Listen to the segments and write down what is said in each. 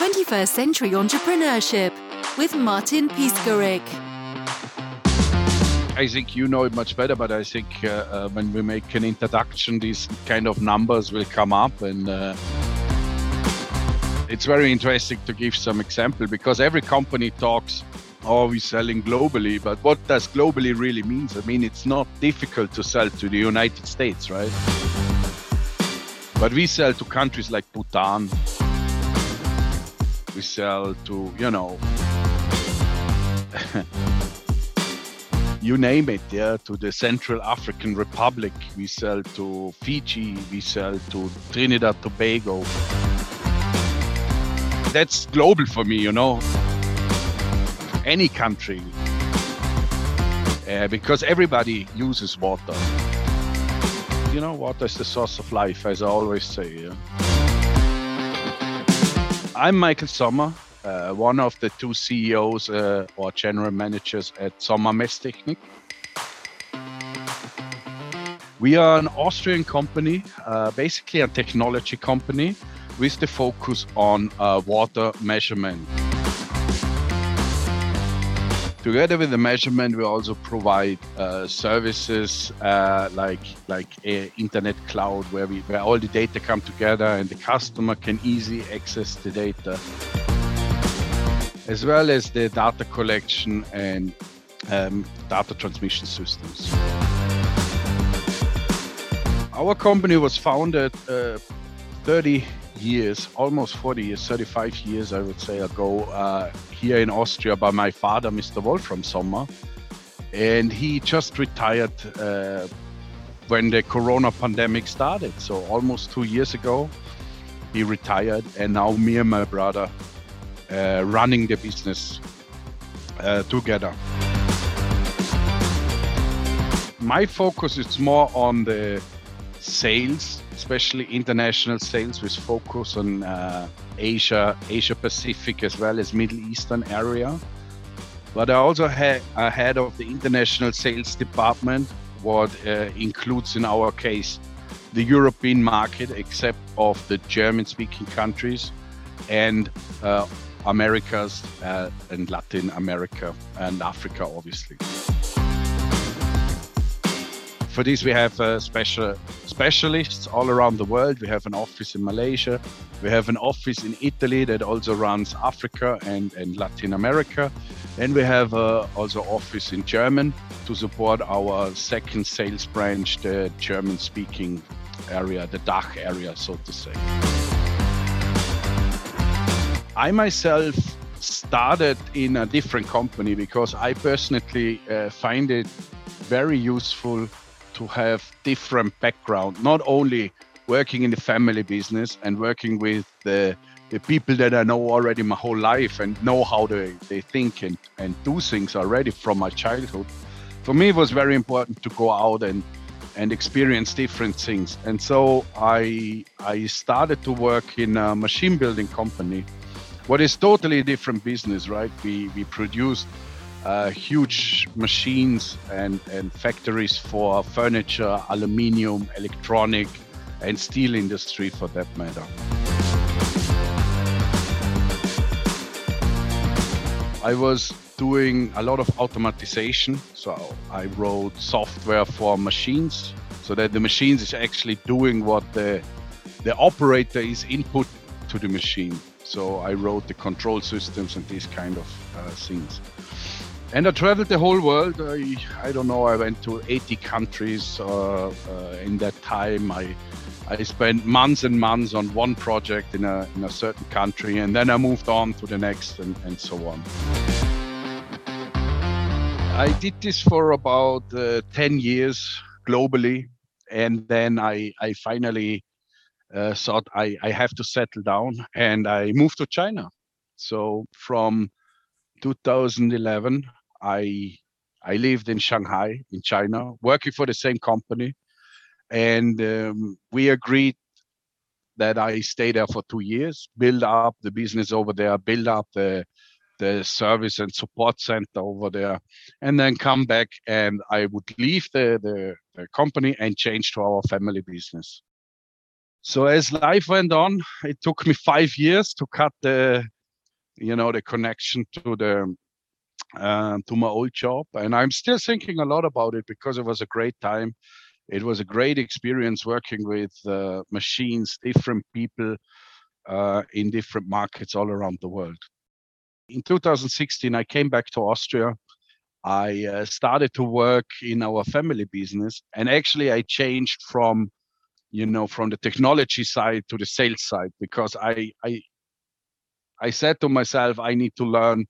21st Century Entrepreneurship with Martin Piskarik. I think you know it much better, but I think uh, uh, when we make an introduction, these kind of numbers will come up, and uh, it's very interesting to give some example because every company talks, "Oh, we're selling globally," but what does globally really means? I mean, it's not difficult to sell to the United States, right? But we sell to countries like Bhutan. We sell to, you know, you name it, yeah, to the Central African Republic. We sell to Fiji. We sell to Trinidad, Tobago. That's global for me, you know. Any country. Uh, because everybody uses water. You know, water is the source of life, as I always say. Yeah? I'm Michael Sommer, uh, one of the two CEOs uh, or general managers at Sommer Messtechnik. We are an Austrian company, uh, basically a technology company with the focus on uh, water measurement. Together with the measurement, we also provide uh, services uh, like like internet cloud, where we where all the data come together and the customer can easily access the data, as well as the data collection and um, data transmission systems. Our company was founded uh, 30 years, almost 40 years, 35 years, I would say, ago, uh, here in Austria by my father, Mr. Wolfram Sommer. And he just retired uh, when the corona pandemic started. So almost two years ago, he retired. And now me and my brother uh, running the business uh, together. My focus is more on the sales, especially international sales with focus on uh, Asia, Asia Pacific, as well as Middle Eastern area. But I also had a head of the international sales department, what uh, includes in our case the European market, except of the German-speaking countries, and uh, Americas uh, and Latin America and Africa, obviously for this, we have a special specialists all around the world. We have an office in Malaysia. We have an office in Italy that also runs Africa and, and Latin America. And we have uh, also office in German to support our second sales branch, the German-speaking area, the DACH area, so to say. I myself started in a different company because I personally uh, find it very useful to have different background, not only working in the family business and working with the, the people that I know already my whole life and know how they, they think and, and do things already from my childhood. For me, it was very important to go out and, and experience different things. And so I, I started to work in a machine building company, what is totally different business, right? We, we produced uh, huge machines and, and factories for furniture, aluminium, electronic, and steel industry for that matter. I was doing a lot of automatization. So I wrote software for machines so that the machines is actually doing what the, the operator is input to the machine. So I wrote the control systems and these kind of uh, things. And I traveled the whole world. I, I don't know, I went to 80 countries uh, uh, in that time. I, I spent months and months on one project in a, in a certain country, and then I moved on to the next and, and so on. I did this for about uh, 10 years globally, and then I, I finally uh, thought I, I have to settle down, and I moved to China. So from 2011 I I lived in Shanghai in China, working for the same company, and um, we agreed that I stay there for two years, build up the business over there, build up the the service and support center over there, and then come back and I would leave the, the, the company and change to our family business. So as life went on, it took me five years to cut the, you know, the connection to the uh, to my old job, and I'm still thinking a lot about it because it was a great time. It was a great experience working with uh, machines, different people uh, in different markets all around the world. In 2016, I came back to Austria. I uh, started to work in our family business, and actually, I changed from, you know, from the technology side to the sales side because I, I, I said to myself, I need to learn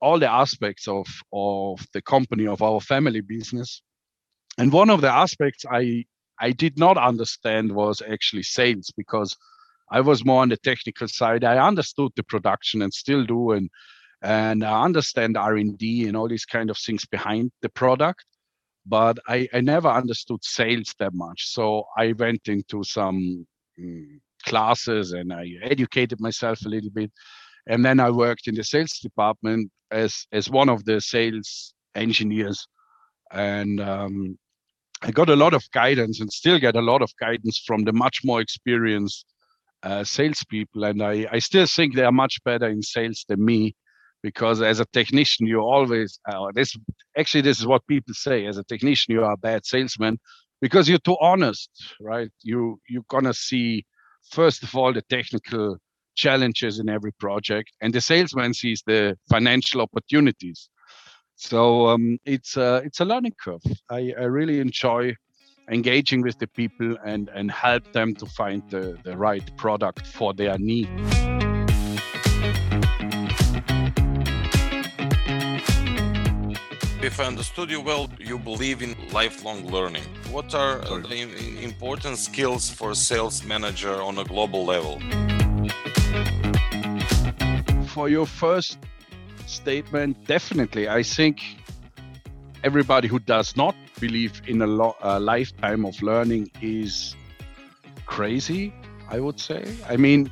all the aspects of of the company of our family business. And one of the aspects i i did not understand was actually sales because i was more on the technical side. I understood the production and still do and and i understand r&d and all these kind of things behind the product but i i never understood sales that much. So i went into some mm, classes and i educated myself a little bit and then I worked in the sales department as as one of the sales engineers, and um, I got a lot of guidance and still get a lot of guidance from the much more experienced uh, salespeople. And I I still think they are much better in sales than me, because as a technician you always uh, this actually this is what people say as a technician you are a bad salesman because you're too honest, right? You you're gonna see first of all the technical challenges in every project, and the salesman sees the financial opportunities. So um, it's a, it's a learning curve. I, I really enjoy engaging with the people and, and help them to find the, the right product for their need. If I understood you well, you believe in lifelong learning. What are the important skills for a sales manager on a global level? For your first statement, definitely. I think everybody who does not believe in a, lo- a lifetime of learning is crazy, I would say. I mean,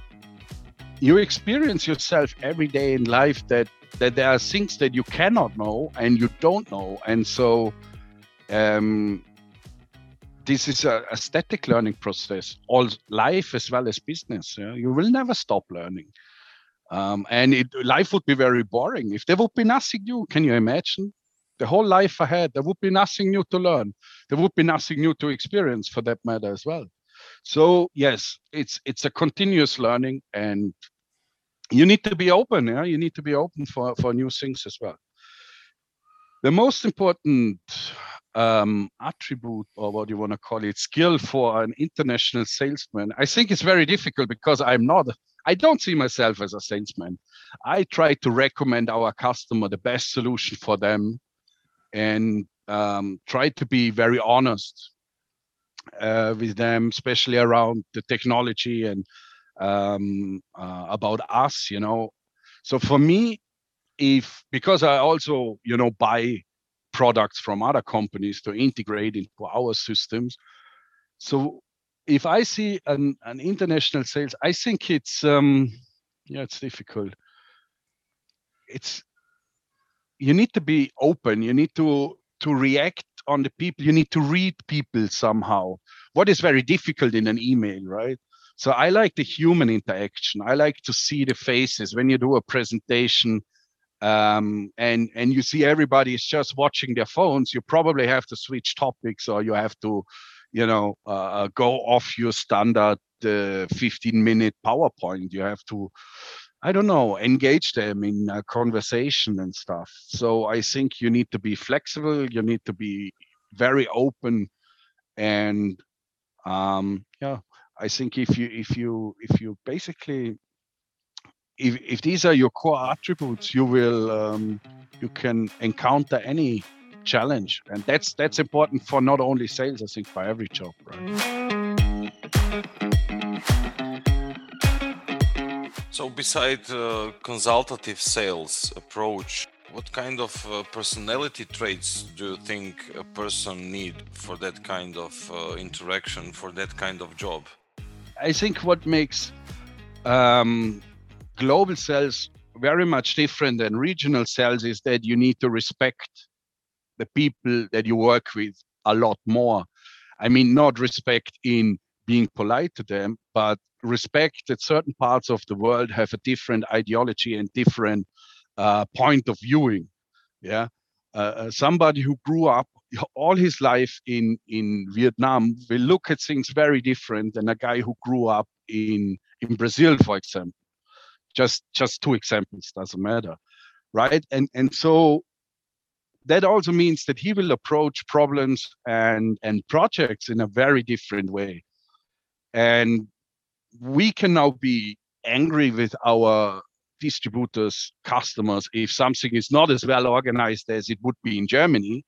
you experience yourself every day in life that that there are things that you cannot know and you don't know and so um, this is a, a, static learning process all life as well as business yeah? you will never stop learning um, and it, life would be very boring. If there would be nothing new can you imagine? The whole life ahead there would be nothing new to learn. There would be nothing new to experience for that matter as well. So yes it's it's a continuous learning and you need to be open yeah? You need to be open for for new things as well. The most important um, attribute or what you want to call it skill for an international salesman i think it's very difficult because i'm not i don't see myself as a salesman i try to recommend our customer the best solution for them and um, try to be very honest uh, with them especially around the technology and um, uh, about us you know so for me if because i also you know buy products from other companies to integrate into our systems. So if I see an, an international sales, I think it's um, yeah, it's difficult. It's you need to be open. You need to to react on the people. You need to read people somehow. What is very difficult in an email, right? So I like the human interaction. I like to see the faces when you do a presentation um, and and you see everybody is just watching their phones, you probably have to switch topics or you have to, you know, uh, uh go off your standard uh, 15 minute PowerPoint. You have to, I don't know, engage them in a conversation and stuff. So I think you need to be flexible. You need to be very open, and um, yeah, I think if you if you if you basically if, if these are your core attributes, you will um, you can encounter any challenge, and that's that's important for not only sales. I think for every job, right? So, beside uh, consultative sales approach, what kind of uh, personality traits do you think a person need for that kind of uh, interaction, for that kind of job? I think what makes um, global sales very much different than regional sales is that you need to respect the people that you work with a lot more. I mean, not respect in being polite to them, but respect that certain parts of the world have a different ideology and different uh, point of viewing. Yeah, uh, uh, somebody who grew up all his life in in Vietnam will look at things very different than a guy who grew up in in Brazil, for example. Just just two examples doesn't matter, right? And and so that also means that he will approach problems and and projects in a very different way. And we can now be angry with our distributors customers if something is not as well organized as it would be in germany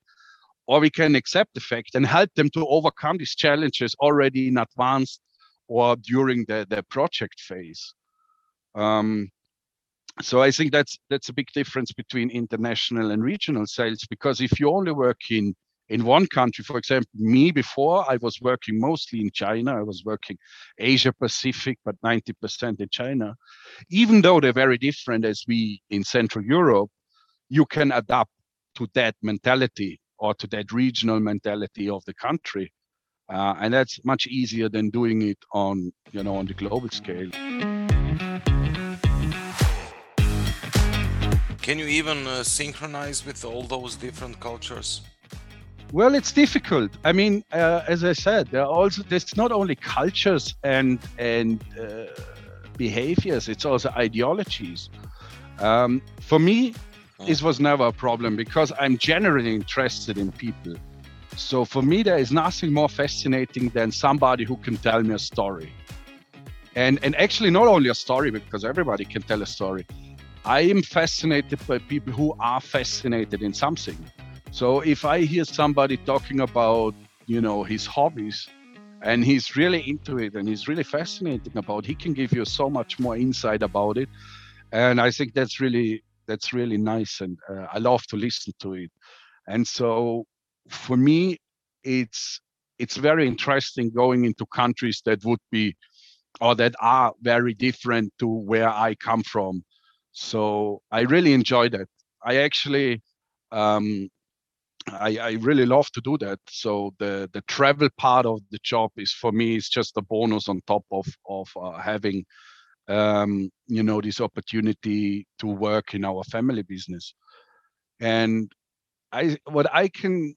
or we can accept the fact and help them to overcome these challenges already in advance or during the, the project phase. Um, so I think that's that's a big difference between international and regional sales because if you only work in in one country, for example, me before I was working mostly in China, I was working Asia Pacific, but 90% in China. Even though they're very different as we in Central Europe, you can adapt to that mentality or to that regional mentality of the country. Uh, and that's much easier than doing it on you know on the global scale. Can you even uh, synchronize with all those different cultures? Well, it's difficult. I mean, uh, as I said, there are also there's not only cultures and and uh, behaviors; it's also ideologies. Um, for me, hmm. this was never a problem because I'm generally interested in people. So for me, there is nothing more fascinating than somebody who can tell me a story. And and actually, not only a story because everybody can tell a story I am fascinated by people who are fascinated in something. So if I hear somebody talking about, you know, his hobbies and he's really into it and he's really fascinated about, he can give you so much more insight about it. And I think that's really that's really nice and uh, I love to listen to it. And so for me it's it's very interesting going into countries that would be or that are very different to where I come from so I really enjoy that. I actually, um, I, I really love to do that. So the the travel part of the job is for me is just a bonus on top of of uh, having, um, you know, this opportunity to work in our family business. And I what I can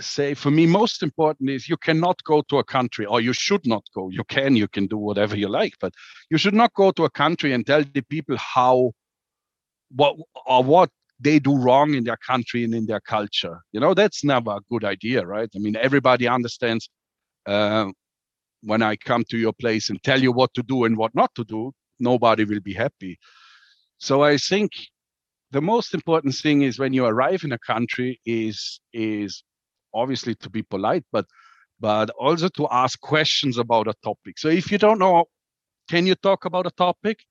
say for me most important is you cannot go to a country or you should not go you can you can do whatever you like but you should not go to a country and tell the people how what or what they do wrong in their country and in their culture. You know, that's never a good idea, right? I mean, everybody understands uh, when I come to your place and tell you what to do and what not to do, nobody will be happy. So I think the most important thing is when you arrive in a country is is obviously to be polite, but but also to ask questions about a topic. So if you don't know, can you talk about a topic?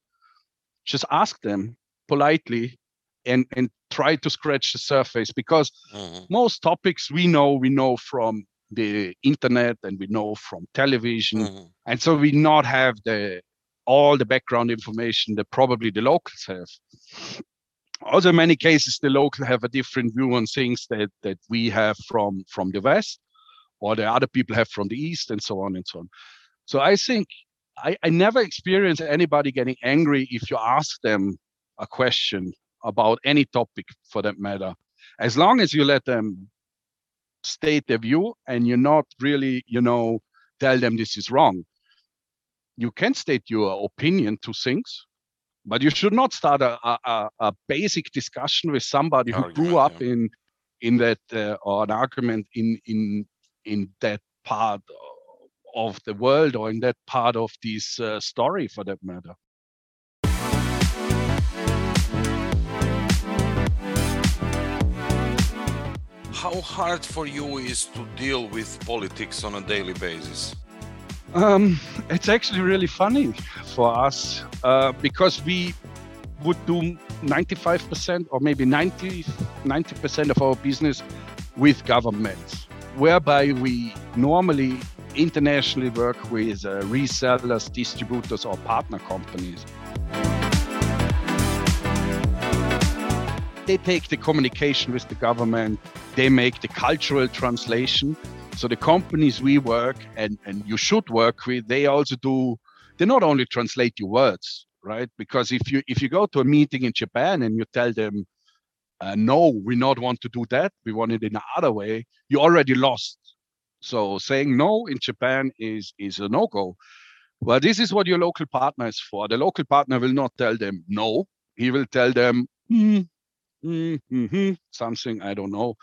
Just ask them politely and and try to scratch the surface because mm-hmm. most topics we know we know from the internet and we know from television mm-hmm. and so we not have the all the background information that probably the locals have also in many cases the locals have a different view on things that that we have from from the west or the other people have from the east and so on and so on so i think I, I never experienced anybody getting angry if you ask them a question about any topic for that matter, as long as you let them state their view and you're not really, you know, tell them this is wrong. You can state your opinion to things, but you should not start a, a, a basic discussion with somebody who grew up yeah. in in that uh, or an argument in in in that part of the world or in that part of this uh, story for that matter. How hard for you is to deal with politics on a daily basis? Um, it's actually really funny for us uh, because we would do 95% or maybe 90 90% of our business with governments, whereby we normally internationally work with uh, resellers, distributors, or partner companies. They take the communication with the government, they make the cultural translation. So the companies we work and, and you should work with, they also do, they not only translate your words, right? Because if you if you go to a meeting in Japan and you tell them, uh, no, we not want to do that, we want it in another way, you already lost. So saying no in Japan is is a no-go. Well, this is what your local partner is for. The local partner will not tell them no. He will tell them mm, mm-hmm, something I don't know.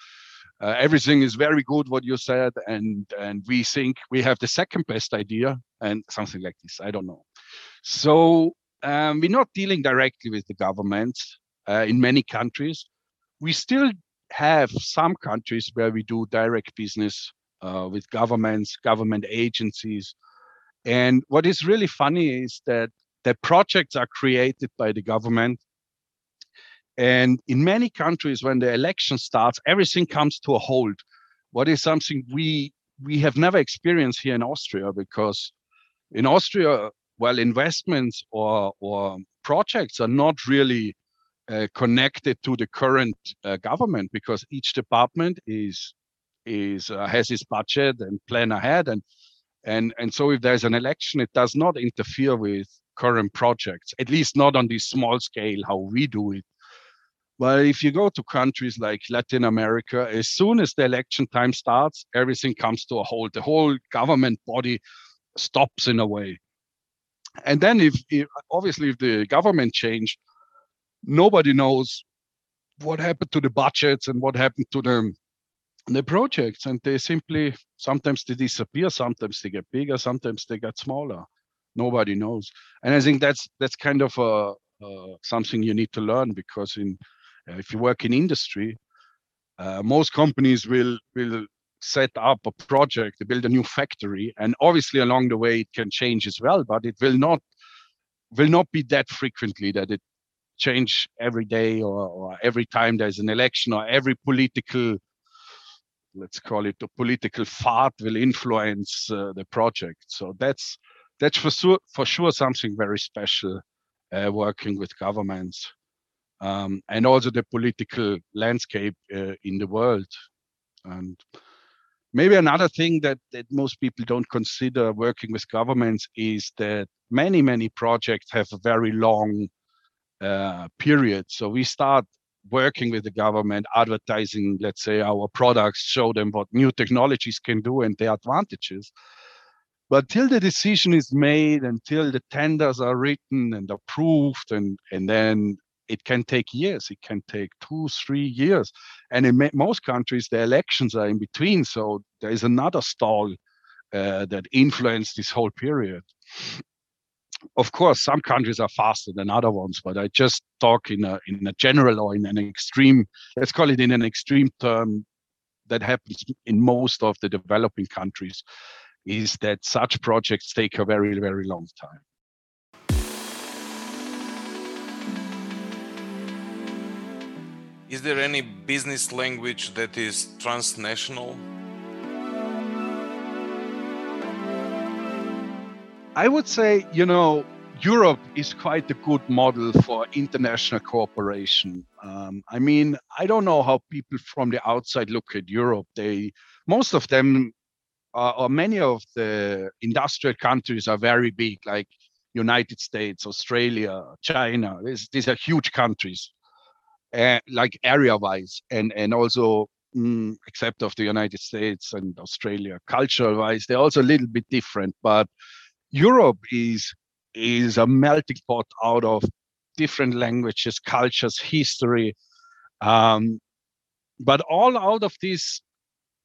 Uh, everything is very good what you said, and and we think we have the second best idea, and something like this. I don't know. So um, we're not dealing directly with the governments uh, in many countries. We still have some countries where we do direct business uh, with governments, government agencies. And what is really funny is that the projects are created by the government. And in many countries, when the election starts, everything comes to a halt. What is something we we have never experienced here in Austria because in Austria, well, investments or or projects are not really uh, connected to the current uh, government because each department is is uh, has its budget and plan ahead and and and so if there's an election it does not interfere with current projects at least not on this small scale how we do it well if you go to countries like latin america as soon as the election time starts everything comes to a halt. The whole government body stops in a way. And then if, if obviously if the government change nobody knows what happened to the budgets and what happened to the the projects. And they simply sometimes they disappear sometimes they get bigger sometimes they get smaller. Nobody knows. And i think that's that's kind of a, uh, something you need to learn because in uh, if you work in industry uh, most companies will will set up a project to build a new factory and obviously along the way it can change as well but it will not will not be that frequently that it change every day or, or every time there's an election or every political let's call it a political fart will influence uh, the project. So that's that's for sure for sure something very special uh, working with governments um, and also the political landscape uh, in the world and maybe another thing that, that most people don't consider working with governments is that many many projects have a very long uh, period so we start working with the government, advertising, let's say, our products, show them what new technologies can do and their advantages. But till the decision is made, until the tenders are written and approved, and, and then it can take years. It can take two, three years. And in most countries, the elections are in between. So there is another stall uh, that influence this whole period of course, some countries are faster than other ones, but I just talk in a in a general or in an extreme. Let's call it in an extreme term that happens in most of the developing countries, is that such projects take a very very long time. Is there any business language that is transnational? I would say, you know, Europe is quite a good model for international cooperation. Um, I mean, I don't know how people from the outside look at Europe. They, most of them, uh, or many of the industrial countries are very big, like United States, Australia, China. These, these are huge countries, uh, like area-wise, and and also mm, except of the United States and Australia, cultural-wise, they're also a little bit different, but Europe is is a melting pot out of different languages, cultures, history, um, but all out of this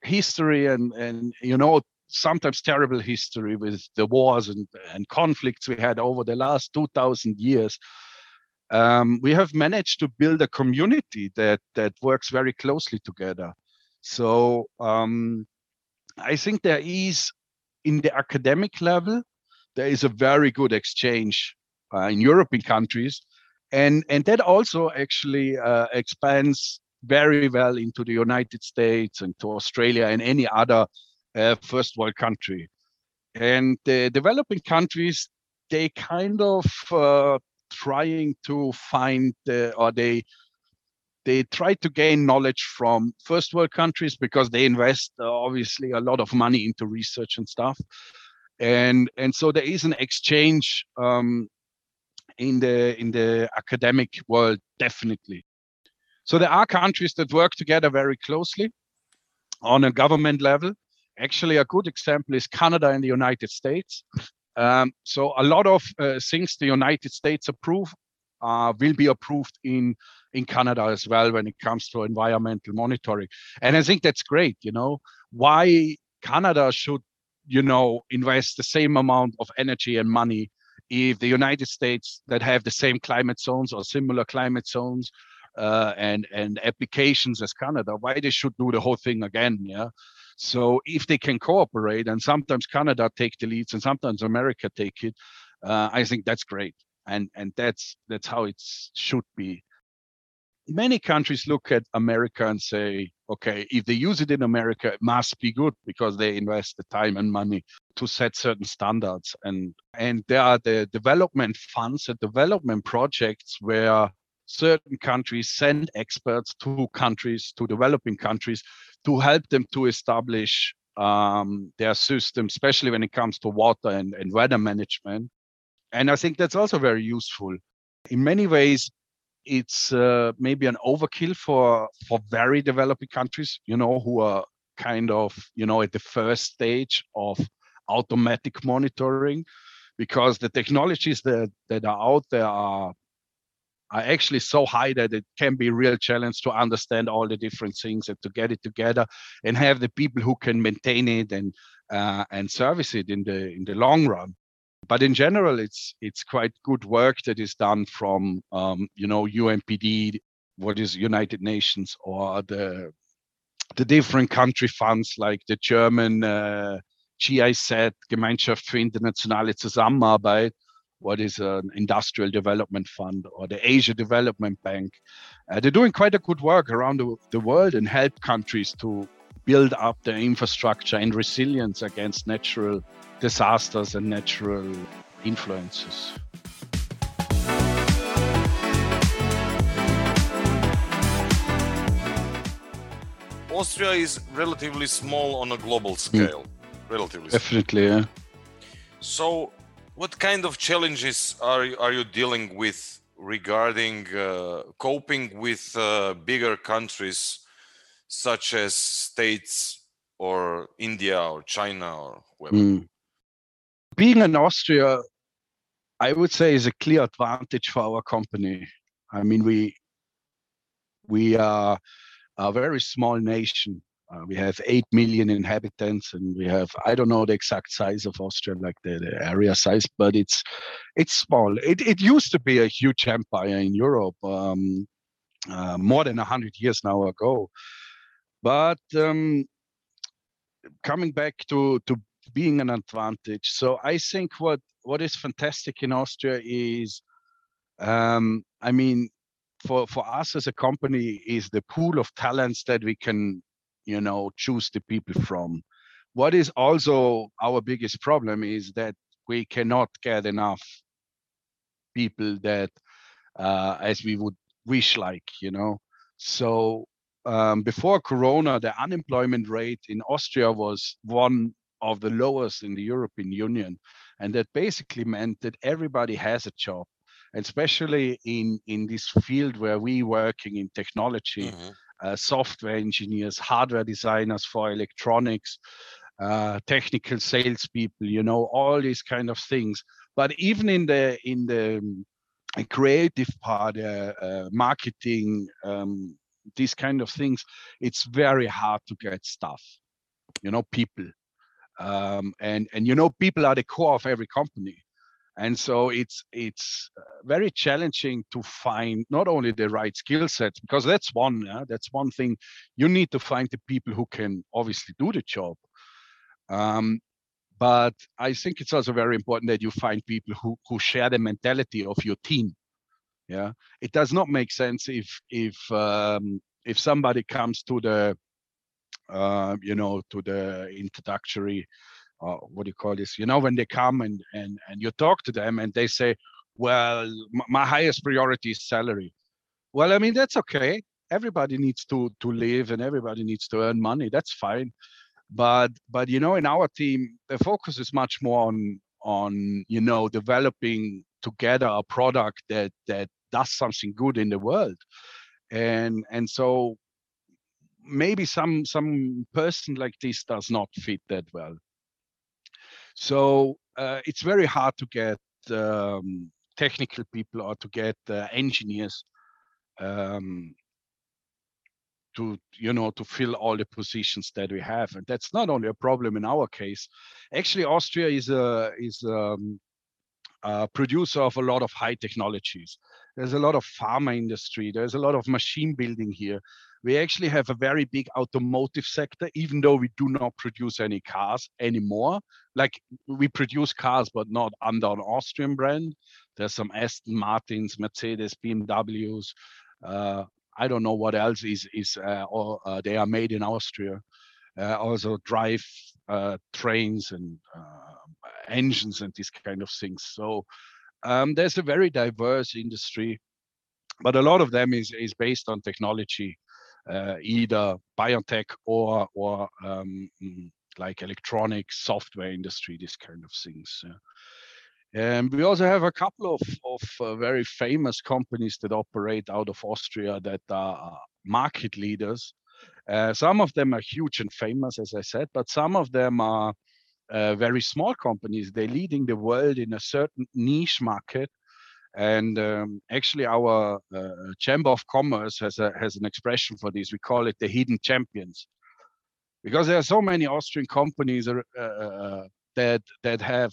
history and and you know sometimes terrible history with the wars and, and conflicts we had over the last 2000 years um, we have managed to build a community that that works very closely together so um, i think there is in the academic level there is a very good exchange uh, in European countries, and and that also actually uh, expands very well into the United States and to Australia and any other uh, first world country. And the developing countries, they kind of uh, trying to find or they they try to gain knowledge from first world countries because they invest uh, obviously a lot of money into research and stuff. And and so there is an exchange um, in the in the academic world definitely. So there are countries that work together very closely on a government level. Actually a good example is canada and the united states um, so a lot of uh, things the united states approve uh, will be approved in in Canada as well when it comes to environmental monitoring. And I think that's great. You know why Canada should you know invest the same amount of energy and money if the United States that have the same climate zones or similar climate zones uh, and and applications as Canada, why they should do the whole thing again? Yeah. So if they can cooperate, and sometimes Canada take the leads, and sometimes America take it, uh, I think that's great. And and that's that's how it should be. Many countries look at america and say okay if they use it in america it must be good because they invest the time and money to set certain standards. And and there are the development funds and development projects where certain countries send experts to countries to developing countries to help them to establish um, their system especially when it comes to water and, and weather management and I think that's also very useful. In many ways, it's uh, maybe an overkill for for very developing countries, you know, who are kind of you know at the first stage of automatic monitoring, because the technologies that that are out there are are actually so high that it can be a real challenge to understand all the different things and to get it together and have the people who can maintain it and uh, and service it in the in the long run. But in general, it's it's quite good work that is done from um, you know UNPD, what is United Nations, or the the different country funds like the German uh, GIZ, Gemeinschaft für internationale Zusammenarbeit, what is an industrial development fund, or the Asia Development Bank. Uh, they're doing quite a good work around the, the world and help countries to build up their infrastructure and resilience against natural disasters and natural influences. Austria is relatively small on a global scale. Mm. Relatively. Definitely, small. yeah. So, what kind of challenges are are you dealing with regarding uh, coping with uh, bigger countries such as states or India or China or whoever? Mm. Being in Austria, I would say is a clear advantage for our company. I mean, we we are a very small nation. Uh, we have 8 million inhabitants and we have i don't know the exact size of austria like the, the area size but it's it's small. It, it used to be a huge empire in europe um, uh, more than 100 years now ago. But um, coming back to to being an advantage, so I think what what is fantastic in Austria is, um, I mean, for for us as a company is the pool of talents that we can, you know, choose the people from. What is also our biggest problem is that we cannot get enough people that uh, as we would wish like you know so um, before Corona, the unemployment rate in Austria was one of the lowest in the European Union. And that basically meant that everybody has a job, especially in, in this field where we working in technology, mm-hmm. Uh, software engineers, hardware designers for electronics, uh, technical salespeople, you know, all these kind of things. But even in the in the um, creative part, uh, uh marketing, um, these kind of things, it's very hard to get stuff, you know, people. Um, and and you know, people are the core of every company. And so it's it's uh, very challenging to find not only the right skill sets because that's one yeah, that's one thing you need to find the people who can obviously do the job. Um, but I think it's also very important that you find people who who share the mentality of your team yeah it does not make sense if if um, if somebody comes to the uh, you know to the introductory uh, what do you call this you know when they come and and and you talk to them and they say well my highest priority is salary well i mean that's okay everybody needs to to live and everybody needs to earn money. That's fine. But but you know, in our team, the focus is much more on on you know developing together a product that that does something good in the world and and so maybe some some person like this does not fit that well so uh, it's very hard to get um, technical people or to get uh, engineers um, to you know to fill all the positions that we have and that's not only a problem in our case. Actually austria is a is um, a producer of a lot of high technologies. There's a lot of pharma industry. There's a lot of machine building here we actually have a very big automotive sector even though we do not produce any cars anymore like we produce cars but not under an austrian brand there's some aston martins mercedes bmws uh, I don't know what else is is uh, or uh, they are made in Austria. Uh, also drive uh, trains and uh, engines and these kind of things. So um, there's a very diverse industry, but a lot of them is is based on technology, either biotech or or um, mm, like electronic software industry, these kind of things. And we also have a couple of, of uh, very famous companies that operate out of Austria that are market leaders. Uh, some of them are huge and famous, as I said, but some of them are uh, very small companies. They're leading the world in a certain niche market. And um, actually, our uh, Chamber of Commerce has, a, has an expression for this. We call it the hidden champions. Because there are so many Austrian companies uh, uh, that, that have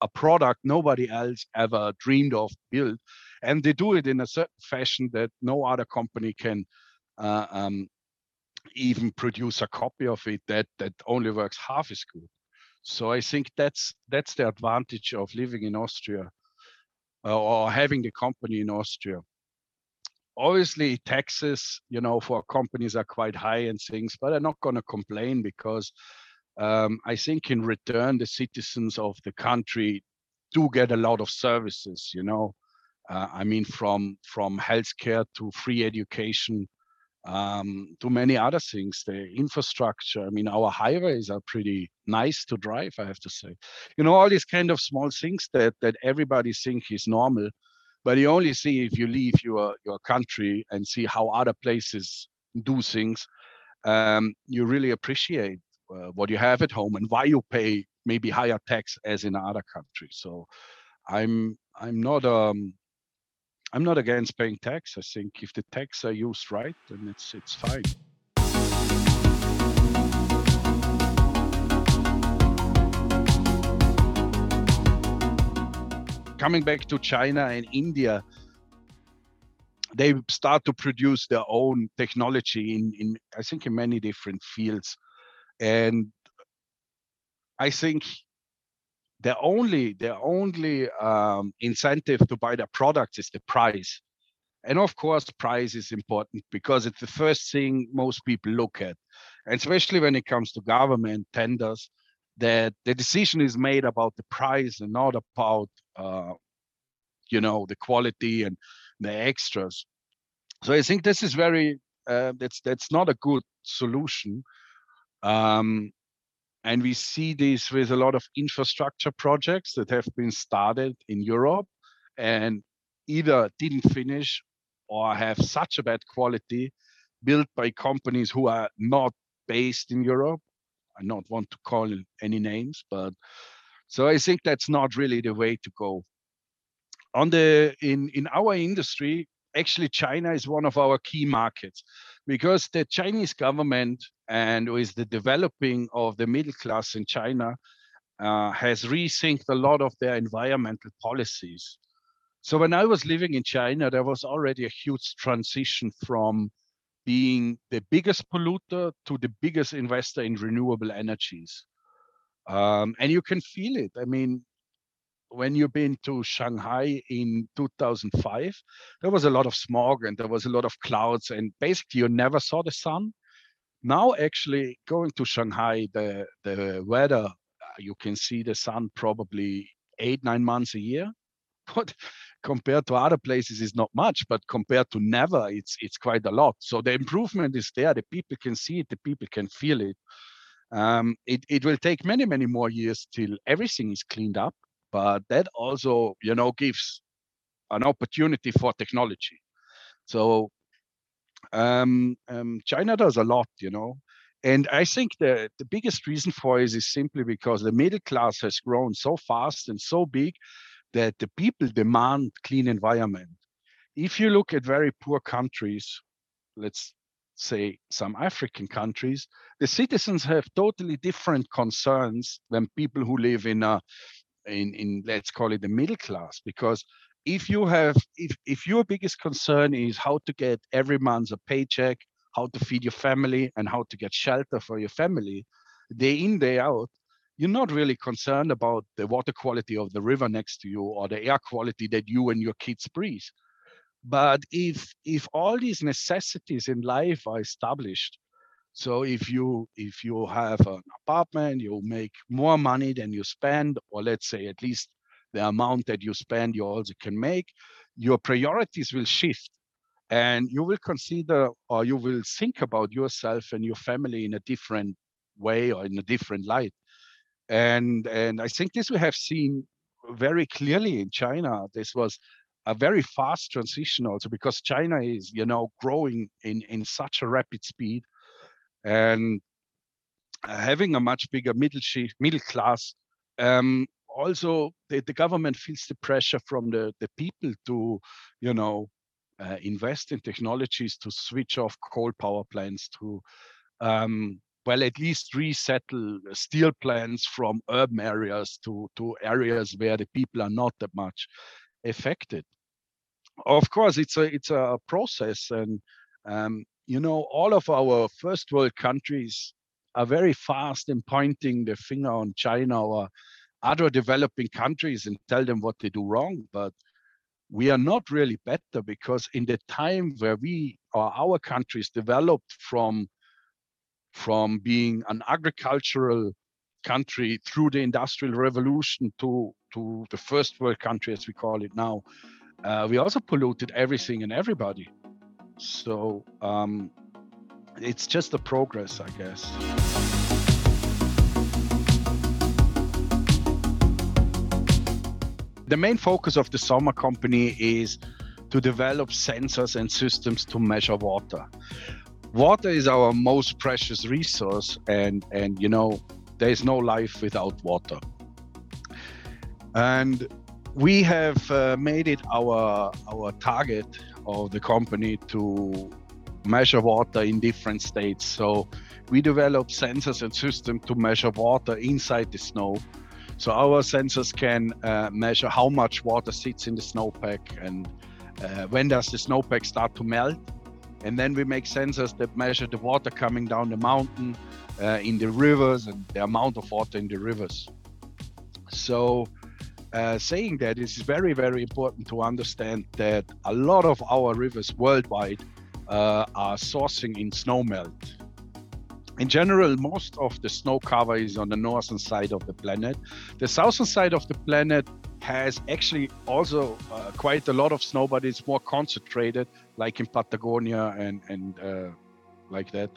a product nobody else ever dreamed of build and they do it in a certain fashion that no other company can uh, um, even produce a copy of it that that only works half as good so i think that's that's the advantage of living in austria uh, or having the company in austria obviously taxes you know for companies are quite high and things but i'm not going to complain because um, I think in return, the citizens of the country do get a lot of services. You know, uh, I mean, from from healthcare to free education um, to many other things. The infrastructure. I mean, our highways are pretty nice to drive. I have to say. You know, all these kind of small things that that everybody think is normal, but you only see if you leave your your country and see how other places do things. Um, you really appreciate uh, what you have at home and why you pay maybe higher tax as in other countries. So I'm I'm not um I'm not against paying tax. I think if the tax are used right, then it's it's fine. Coming back to China and India, they start to produce their own technology in, in I think in many different fields. And I think the only the only um, incentive to buy their products is the price. And of course, price is important because it's the first thing most people look at, and especially when it comes to government tenders, that the decision is made about the price and not about, uh, you know, the quality and the extras. So I think this is very uh, that's that's not a good solution um, and we see this with a lot of infrastructure projects that have been started in Europe and either didn't finish or have such a bad quality built by companies who are not based in Europe. I don't want to call any names, but so I think that's not really the way to go. On the in in our industry, actually China is one of our key markets because the Chinese government and with the developing of the middle class in China uh, has rethinked a lot of their environmental policies. So when I was living in China, there was already a huge transition from being the biggest polluter to the biggest investor in renewable energies. Um, and you can feel it. I mean, when you've been to Shanghai in 2005, there was a lot of smog and there was a lot of clouds, and basically you never saw the sun. Now, actually, going to Shanghai, the the weather uh, you can see the sun probably eight nine months a year, But compared to other places is not much, but compared to never, it's it's quite a lot. So the improvement is there. The people can see it. The people can feel it. Um, it it will take many many more years till everything is cleaned up, but that also you know gives an opportunity for technology. So um, um, China does a lot, you know. And I think the, the biggest reason for it is simply because the middle class has grown so fast and so big that the people demand clean environment. If you look at very poor countries, let's say some African countries, the citizens have totally different concerns than people who live in a in, in let's call it the middle class because if you have if if your biggest concern is how to get every month a paycheck how to feed your family and how to get shelter for your family day in day out you're not really concerned about the water quality of the river next to you or the air quality that you and your kids breathe. But if if all these necessities in life are established so if you if you have an apartment you make more money than you spend or let's say at least the amount that you spend you also can make your priorities will shift. And you will consider or you will think about yourself and your family in a different way or in a different light. And and i think this we have seen very clearly in china. This was a very fast transition also because china is you know growing in in such a rapid speed and having a much bigger middle middle class um, also the, the government feels the pressure from the, the people to you know uh, invest in technologies to switch off coal power plants to um, well at least resettle steel plants from urban areas to to areas where the people are not that much affected. Of course it's a it's a process and um, you know all of our first world countries are very fast in pointing the finger on china or other developing countries and tell them what they do wrong. But we are not really better because in the time where we or our countries developed from from being an agricultural country through the industrial revolution to to the first world country as we call it now uh, we also polluted everything and everybody so um, it's just a progress i guess The main focus of the Sommer company is to develop sensors and systems to measure water. Water is our most precious resource, and, and you know, there is no life without water. And we have uh, made it our, our target of the company to measure water in different states. So we develop sensors and systems to measure water inside the snow so our sensors can uh, measure how much water sits in the snowpack and uh, when does the snowpack start to melt. And then we make sensors that measure the water coming down the mountain uh, in the rivers and the amount of water in the rivers. So uh, saying that, it is very, very important to understand that a lot of our rivers worldwide uh, are sourcing in snowmelt in general, most of the snow cover is on the northern side of the planet. The southern side of the planet has actually also uh, quite a lot of snow, but it's more concentrated, like in Patagonia and and uh, like that.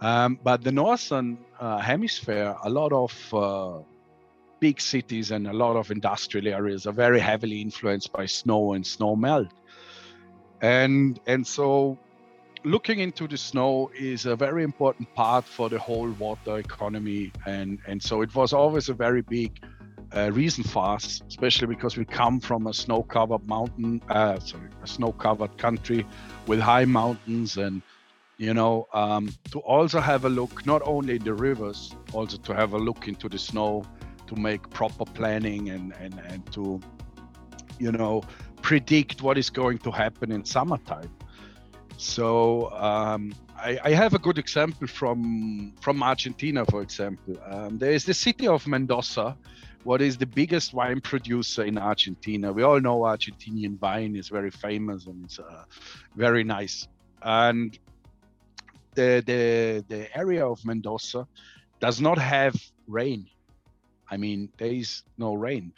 Um, but the northern uh, hemisphere, a lot of uh, big cities and a lot of industrial areas are very heavily influenced by snow and snow melt, and and so looking into the snow is a very important part for the whole water economy. And and so it was always a very big uh, reason for us especially because we come from a snow covered mountain uh, sorry a snow covered country with high mountains and you know um, to also have a look not only in the rivers also to have a look into the snow to make proper planning and and, and to you know predict what is going to happen in summertime so um, I, I, have a good example from from Argentina, for example. Um, there is the city of Mendoza, what is the biggest wine producer in Argentina. We all know Argentinian wine is very famous and it's uh, very nice. And the, the the area of Mendoza does not have rain. I mean, there is no rain.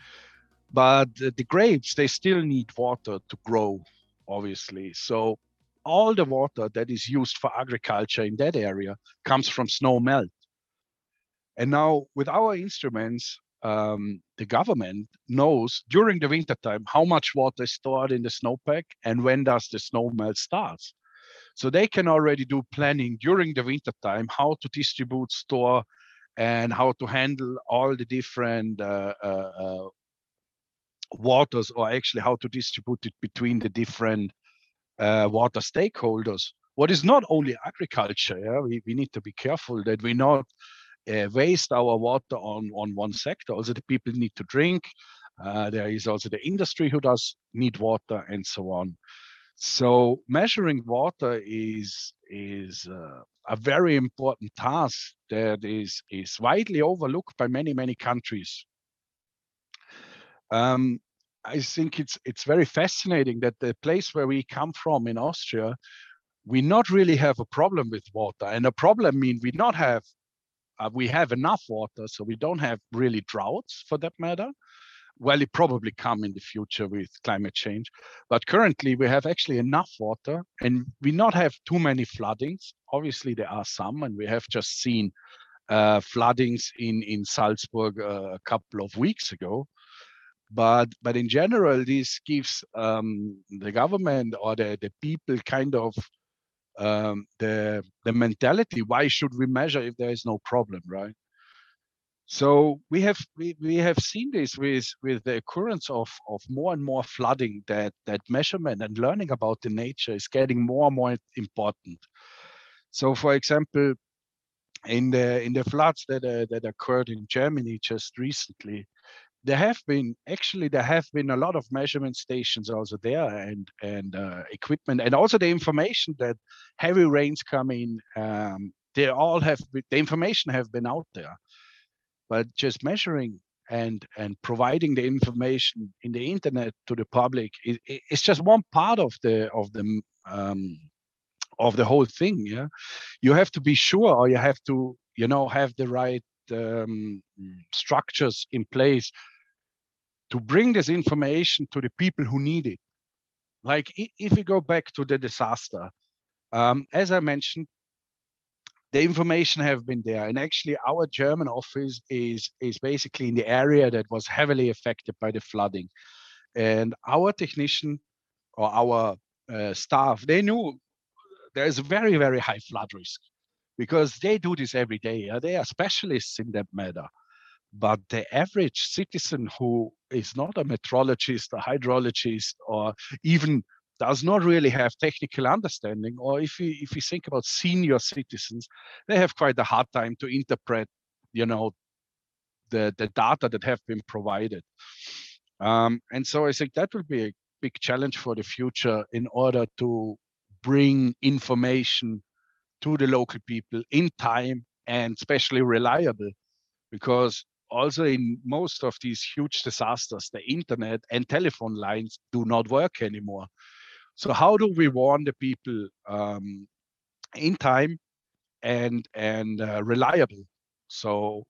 but the grapes they still need water to grow obviously. So all the water that is used for agriculture in that area comes from snow melt. And now with our instruments um, the government knows during the winter time how much water is stored in the snowpack and when does the snow melt starts. So they can already do planning during the winter time how to distribute store and how to handle all the different uh, uh, uh, waters or actually how to distribute it between the different water stakeholders. What is not only agriculture, yeah, we, we need to be careful that we not uh, waste our water on, on one sector. Also, the people need to drink. Uh, there is also the industry who does need water and so on. So measuring water is is uh, a very important task that is is widely overlooked by many many countries. Um, I think it's it's very fascinating that the place where we come from in Austria, we not really have a problem with water, and a problem mean we not have uh, we have enough water, so we don't have really droughts for that matter. Well, it probably come in the future with climate change, but currently we have actually enough water, and we not have too many floodings. Obviously, there are some, and we have just seen uh, floodings in in Salzburg uh, a couple of weeks ago but but in general this gives um, the government or the, the people kind of um, the the mentality why should we measure if there is no problem right so we have we, we have seen this with with the occurrence of of more and more flooding that that measurement and learning about the nature is getting more and more important. So for example in the in the floods that uh, that occurred in germany just recently there have been actually there have been a lot of measurement stations also there and and uh, equipment and also the information that heavy rains come in um, they all have the information have been out there but just measuring and and providing the information in the internet to the public is, is just one part of the of the um, of the whole thing yeah you have to be sure or you have to you know have the right um, structures in place to bring this information to the people who need it. Like if we go back to the disaster, um, as I mentioned, the information have been there, and actually our German office is is basically in the area that was heavily affected by the flooding, and our technician or our uh, staff they knew there is very very high flood risk because they do this every day. They are specialists in that matter. But the average citizen who is not a meteorologist, a hydrologist, or even does not really have technical understanding, or if we if we think about senior citizens, they have quite a hard time to interpret, you know, the the data that have been provided. Um, and so I think that will be a big challenge for the future in order to bring information to the local people in time and especially reliable because also in most of these huge disasters, the internet and telephone lines do not work anymore. So how do we warn the people um, in time and and uh, reliable? So,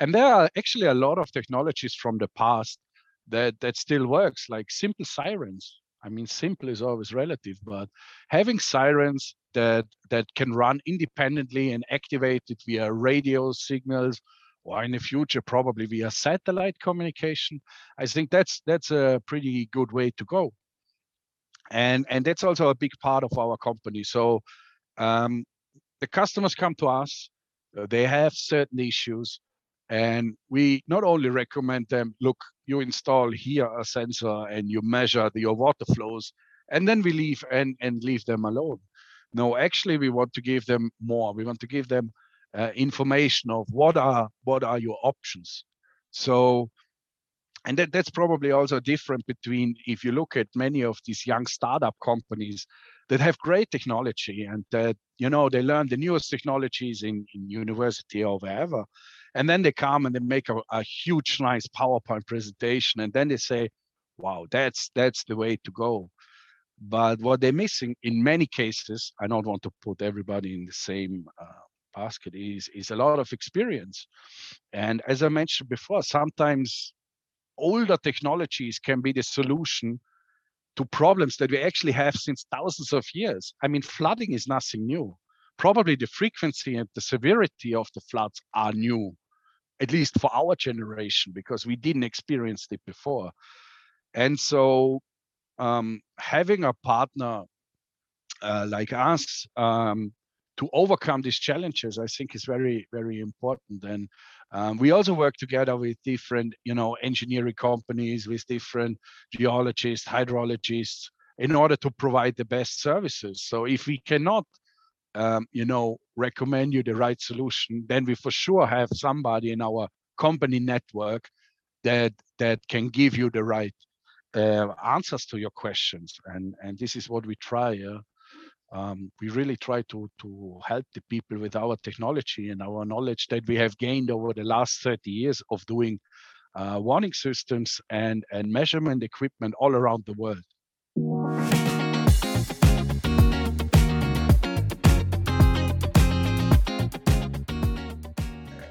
and there are actually a lot of technologies from the past that that still works, like simple sirens. I mean, simple is always relative, but having sirens that that can run independently and activated via radio signals or in the future probably via satellite communication i think that's that's a pretty good way to go and and that's also a big part of our company. So um, the customers come to us uh, they have certain issues and we not only recommend them look you install here a sensor and you measure the, your water flows and then we leave and and leave them alone. No actually we want to give them more. We want to give them uh, information of what are what are your options. So and that, that's probably also different between if you look at many of these young startup companies that have great technology and that you know they learn the newest technologies in, in university or wherever and then they come and they make a, a huge nice powerpoint presentation and then they say wow that's that's the way to go. But what they're missing in many cases i don't want to put everybody in the same uh, basket is is a lot of experience. And as i mentioned before sometimes older technologies can be the solution to problems that we actually have since thousands of years. I mean, flooding is nothing new. Probably the frequency and the severity of the floods are new, at least for our generation, because we didn't experience it before. And so, um, having a partner uh, like us um, to overcome these challenges, I think is very, very important. And um, we also work together with different, you know, engineering companies, with different geologists, hydrologists, in order to provide the best services. So if we cannot, um, you know, recommend you the right solution, then we for sure have somebody in our company network that that can give you the right uh, answers to your questions. And and this is what we try. Yeah? Um, we really try to to help the people with our technology and our knowledge that we have gained over the last 30 years of doing uh, warning systems and and measurement equipment all around the world.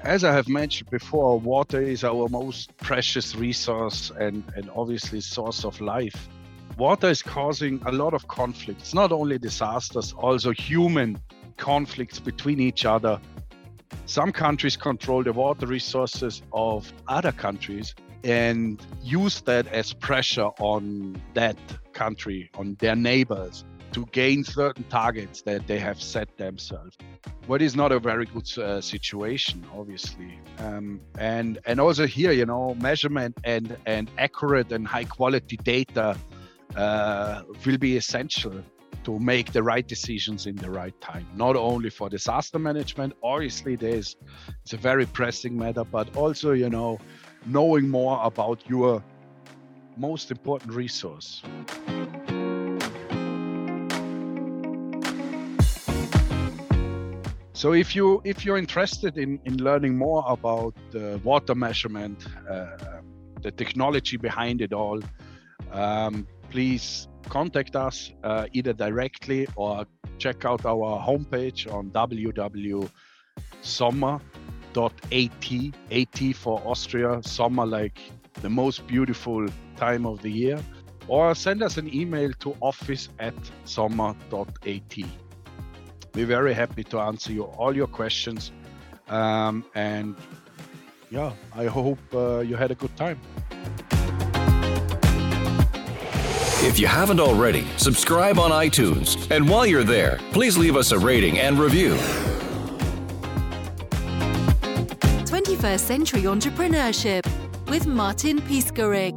As I have mentioned before, water is our most precious resource and, and obviously source of life water is causing a lot of conflicts, not only disasters, also human conflicts between each other. Some countries control the water resources of other countries and use that as pressure on that country, on their neighbors, to gain certain targets that they have set themselves. What is not a very good uh, situation, obviously. Um, and and also here, you know, measurement and and accurate and high quality data uh, will be essential to make the right decisions in the right time not only for disaster management. Obviously there's it's a very pressing matter but also you know knowing more about your most important resource. So if you if you're interested in in learning more about the water measurement uh, the technology behind it all um, please contact us uh, either directly or check out our homepage on www.sommer.at, AT for Austria, summer like the most beautiful time of the year, or send us an email to office at sommer.at. We're very happy to answer you all your questions. Um, and yeah, I hope uh, you had a good time. If you haven't already, subscribe on iTunes. And while you're there, please leave us a rating and review. 21st Century Entrepreneurship with Martin Piskarik.